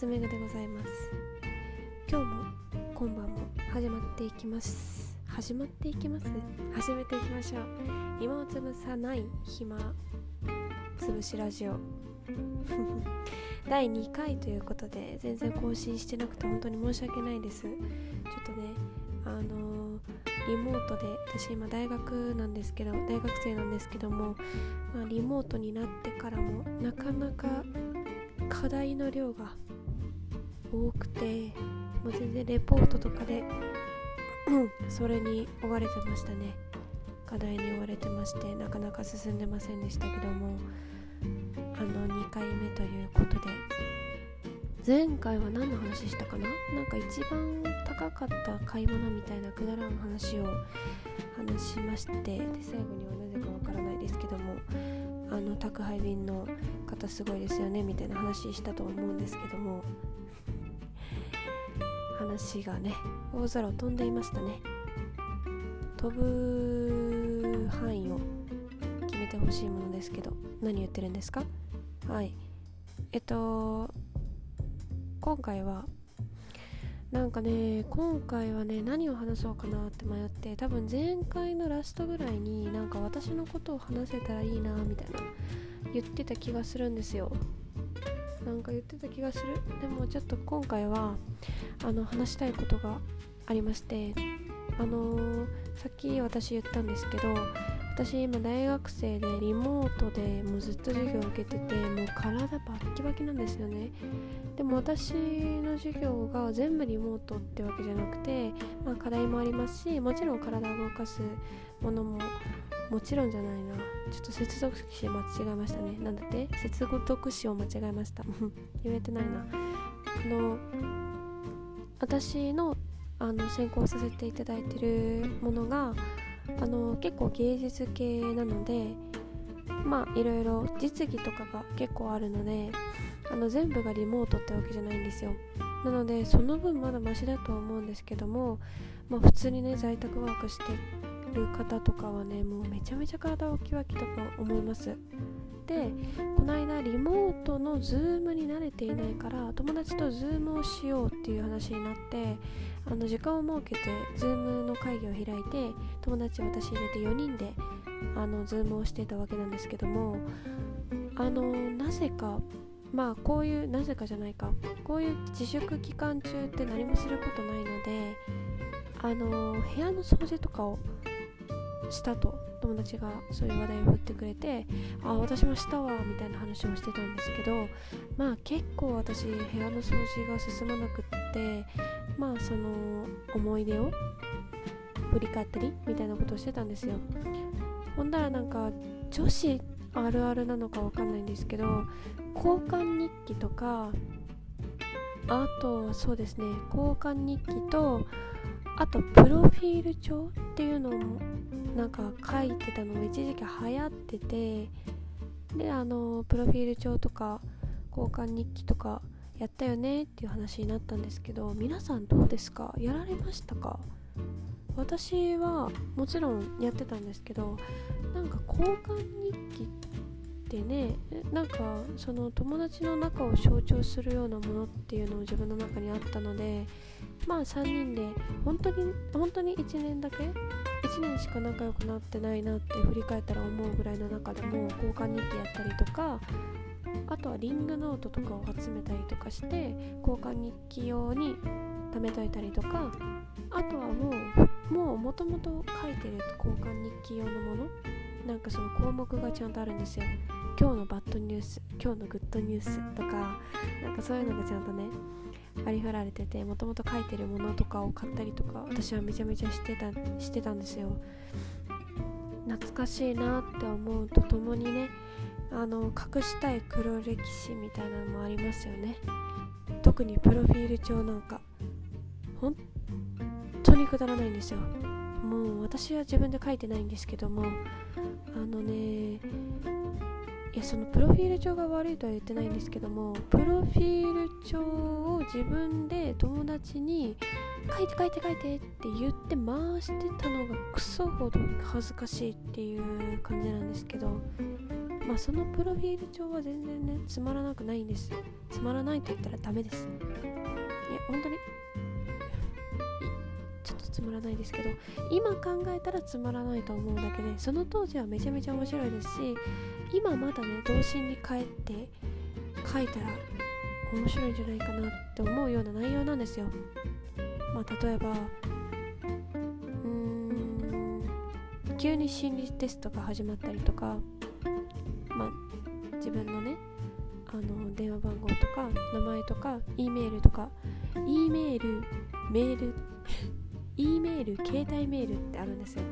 夏目ぐでございます。今日も今晩も始まっていきます。始まっていきます？始めていきましょう。今を潰さない暇。潰しラジオ。第2回ということで全然更新してなくて本当に申し訳ないです。ちょっとねあの、リモートで私今大学なんですけど大学生なんですけども、まあ、リモートになってからもなかなか課題の量が多くてもう全然レポートとかでそれに追われてましたね。課題に追われてましてなかなか進んでませんでしたけどもあの2回目ということで。前回は何の話したかな？なんか一番高かった買い物みたいなくだらん話を話しましてで最後にはなぜかわからないですけどもあの宅配便の方すごいですよねみたいな話したと思うんですけども。話がね大空を飛んでいましたね。飛ぶ範囲を決めてほしいものですけど何言ってるんですか？はい。えっと今回はなんかね今回はね何を話そうかなって迷って多分前回のラストぐらいになんか私のことを話せたらいいなみたいな言ってた気がするんですよ。なんか言ってた気がする。でもちょっと今回はあの話したいことがありましてあのー、さっき私言ったんですけど私今大学生でリモートでもうずっと授業を受けててもう体バッキバキなんですよね。でも私の授業が全部リモートってわけじゃなくて、まあ、課題もありますしもちろん体を動かすものももちろんじゃないな。ちょっと接続詞間違えましたね。なんだって？接続詞を間違えました。言えてないな。あの私のあの専攻させていただいてるものがあの結構芸術系なのでまあいろいろ実技とかが結構あるのであの全部がリモートってわけじゃないんですよ。なのでその分まだマシだとは思うんですけども、まあ、普通にね在宅ワークしてる方とかはねもうめちゃめちゃ体をきわきだと思います。でこの間リモートの Zoom に慣れていないから友達と Zoom をしようっていう話になってあの時間を設けて Zoom の会議を開いて友達私入れて4人であの Zoom をしてたわけなんですけどもあのなぜかまあこういうなぜかじゃないかこういう自粛期間中って何もすることないのであの部屋の掃除とかをしたと友達がそういう話題を振ってくれてあ私もしたわみたいな話をしてたんですけどまあ結構私部屋の掃除が進まなくってまあその思い出を振り返ったりみたいなことをしてたんですよ。ほんだらなんか女子あるあるなのかわかんないんですけど交換日記とかあとはそうですね交換日記とあとプロフィール帳っていうのもなんか書いてたのが一時期流行っててであのプロフィール帳とか交換日記とかやったよねっていう話になったんですけど皆さんどうですか？やられましたか？私はもちろんやってたんですけどなんか交換日記ってねなんかその友達の中を象徴するようなものっていうのを自分の中にあったのでまあ3人で本当に本当に1年だけ？1年しか仲良くなってないなって振り返ったら思うぐらいの中でも交換日記やったりとかあとはリングノートとかを集めたりとかして交換日記用に貯めといたりとかあとはもうもうもともと書いてる交換日記用のもの。なんかその項目がちゃんとあるんですよ。今日のバッドニュース今日のグッドニュースとかなんかそういうのがちゃんとねありふられててもともと書いてるものとかを買ったりとか私はめちゃめちゃしてたしてたんですよ。懐かしいなって思うとともにねあの隠したい黒歴史みたいなのもありますよね。特にプロフィール帳なんか。本当にくだらないんですよ。もう私は自分で書いてないんですけどもあのねいやそのプロフィール帳が悪いとは言ってないんですけどもプロフィール帳を自分で友達に書いて書いて書いてって言って回してたのがクソほど恥ずかしいっていう感じなんですけどまあそのプロフィール帳は全然ねつまらなくないんですつまらないと言ったらダメです。いや本当にちょっとつまらないですけど今考えたらつまらないと思うだけでその当時はめちゃめちゃ面白いですし今まだね童心に帰って書いたら面白いんじゃないかなって思うような内容なんですよ。まあ例えばうーん急に心理テストが始まったりとかまあ自分のねあの電話番号とか名前とか E メールとか E メールメール E メール携帯メールってあるんですよ。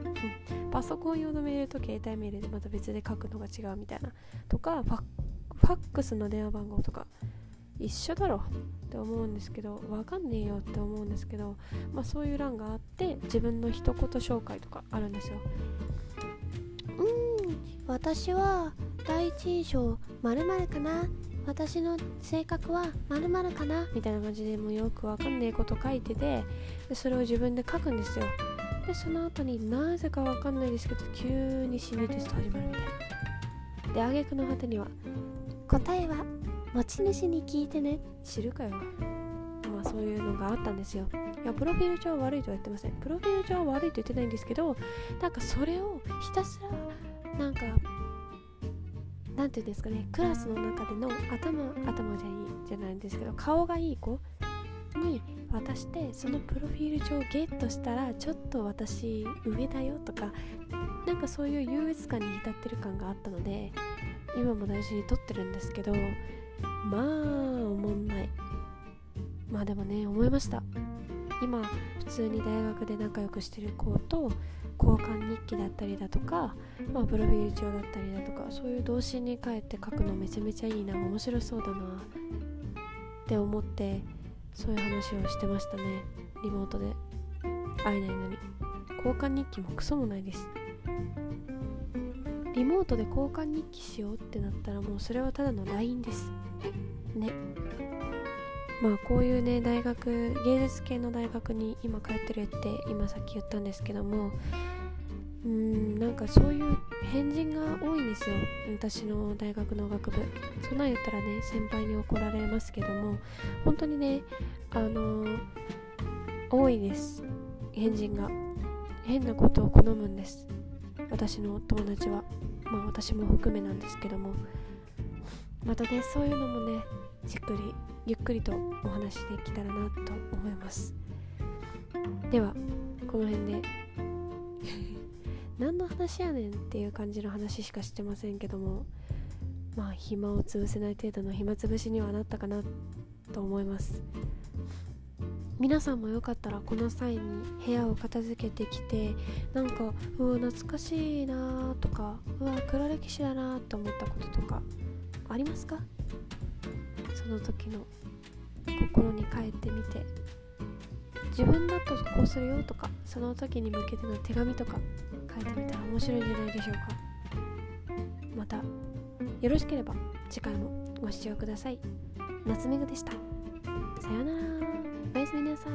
パソコン用のメールと携帯メールでまた別で書くのが違うみたいな。とかファファックスの電話番号とか一緒だろって思うんですけどわかんねえよって思うんですけどまあそういう欄があって自分の一言紹介とかあるんですよ。うん。私は第一印象まるかな。私の性格はまるかな？みたいな感じでもうよくわかんねえこと書いててでそれを自分で書くんですよ。でその後になぜかわかんないですけど急に心理テスト始まるみたい。なで挙句の果てには答えは持ち主に聞いてね。知るかよ。まあそういうのがあったんですよ。いやプロフィール帳は悪いとは言ってません。プロフィール帳は悪いと言ってないんですけどなんかそれをひたすらなんかなんていうんですかねクラスの中での頭頭じゃいいじゃないんですけど顔がいい子に渡してそのプロフィール帳をゲットしたらちょっと私上だよとかなんかそういう優越感に浸ってる感があったので今も大事に撮ってるんですけどまあおもんない。まあでもね思いました。今普通に大学で仲良くしてる子と交換日記だったりだとか、まあ、プロフィール帳だったりだとかそういう童心に帰って書くのめちゃめちゃいいな面白そうだなって思ってそういう話をしてましたねリモートで。会えないのに。交換日記もクソもないです。リモートで交換日記しようってなったらもうそれはただの LINE です。ね。まあこういうね大学芸術系の大学に今通ってるって今さっき言ったんですけどもうんなんかそういう変人が多いんですよ。私の大学の学部。そんなん言ったらね先輩に怒られますけども本当にねあのー、多いです。変人が。変なことを好むんです。私の友達は。まあ私も含めなんですけども。またねそういうのもねじっくりゆっくりとお話できたらなと思います。ではこの辺で。何の話やねんっていう感じの話しかしてませんけども。まあ暇を潰せない程度の暇つぶしにはなったかなと思います。皆さんもよかったらこの際に部屋を片付けてきてなんかうわ懐かしいなとかうわ黒歴史だなと思ったこととかありますか？その時の心に帰ってみて自分だとこうするよとかその時に向けての手紙とか書いてみたら面白いんじゃないでしょうか。またよろしければ次回もご視聴ください。夏目ぐでした。さようなら。おやすみなさい。